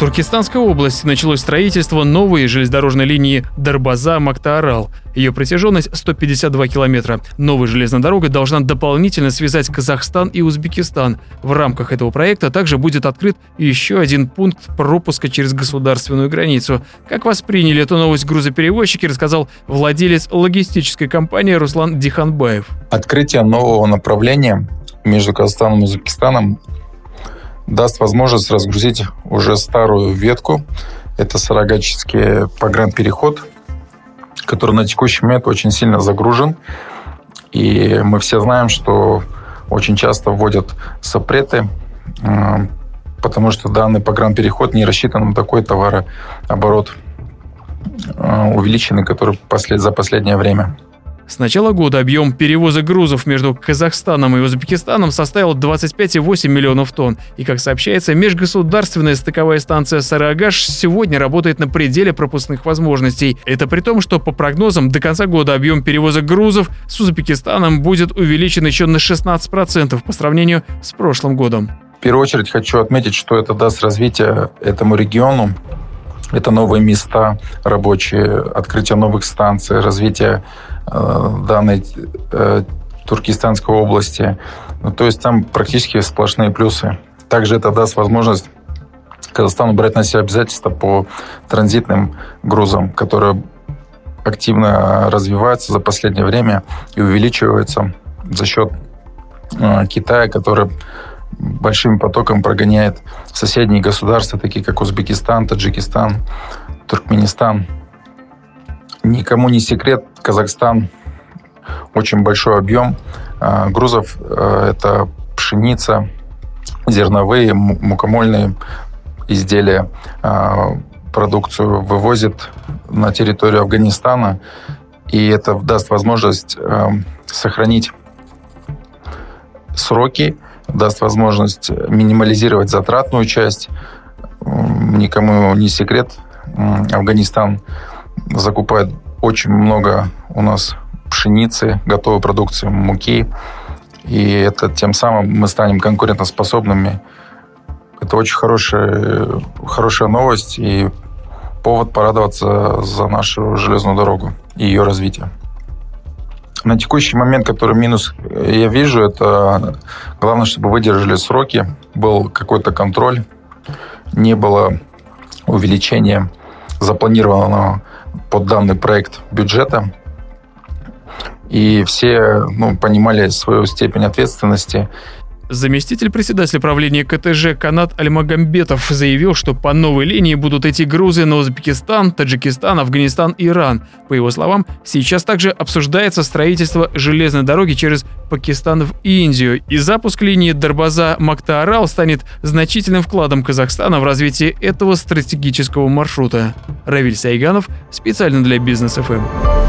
Туркестанской области началось строительство новой железнодорожной линии Дарбаза-Мактаарал. Ее протяженность 152 километра. Новая железная дорога должна дополнительно связать Казахстан и Узбекистан. В рамках этого проекта также будет открыт еще один пункт пропуска через государственную границу. Как восприняли эту новость грузоперевозчики, рассказал владелец логистической компании Руслан Диханбаев. Открытие нового направления между Казахстаном и Узбекистаном даст возможность разгрузить уже старую ветку. Это Сарагачский погранпереход, который на текущий момент очень сильно загружен. И мы все знаем, что очень часто вводят запреты, потому что данный погранпереход не рассчитан на такой товарооборот увеличенный, который за последнее время. С начала года объем перевоза грузов между Казахстаном и Узбекистаном составил 25,8 миллионов тонн. И, как сообщается, межгосударственная стыковая станция Сарагаш сегодня работает на пределе пропускных возможностей. Это при том, что по прогнозам до конца года объем перевоза грузов с Узбекистаном будет увеличен еще на 16% по сравнению с прошлым годом. В первую очередь хочу отметить, что это даст развитие этому региону. Это новые места рабочие, открытие новых станций, развитие Э, данной э, Туркестанской области. Ну, то есть там практически сплошные плюсы. Также это даст возможность Казахстану брать на себя обязательства по транзитным грузам, которые активно развиваются за последнее время и увеличиваются за счет э, Китая, который большим потоком прогоняет соседние государства, такие как Узбекистан, Таджикистан, Туркменистан. Никому не секрет, Казахстан очень большой объем а, грузов. А, это пшеница, зерновые, мукомольные изделия, а, продукцию вывозит на территорию Афганистана. И это даст возможность сохранить сроки, даст возможность минимализировать затратную часть. Никому не секрет, Афганистан закупает очень много у нас пшеницы, готовой продукции, муки. И это тем самым мы станем конкурентоспособными. Это очень хорошая, хорошая новость и повод порадоваться за нашу железную дорогу и ее развитие. На текущий момент, который минус я вижу, это главное, чтобы выдержали сроки, был какой-то контроль, не было увеличения запланированного под данный проект бюджета. И все ну, понимали свою степень ответственности Заместитель председателя правления КТЖ Канат Альмагамбетов заявил, что по новой линии будут идти грузы на Узбекистан, Таджикистан, Афганистан, Иран. По его словам, сейчас также обсуждается строительство железной дороги через Пакистан в Индию, и запуск линии Дарбаза-Мактаарал станет значительным вкладом Казахстана в развитие этого стратегического маршрута. Равиль Сайганов специально для Бизнес ФМ.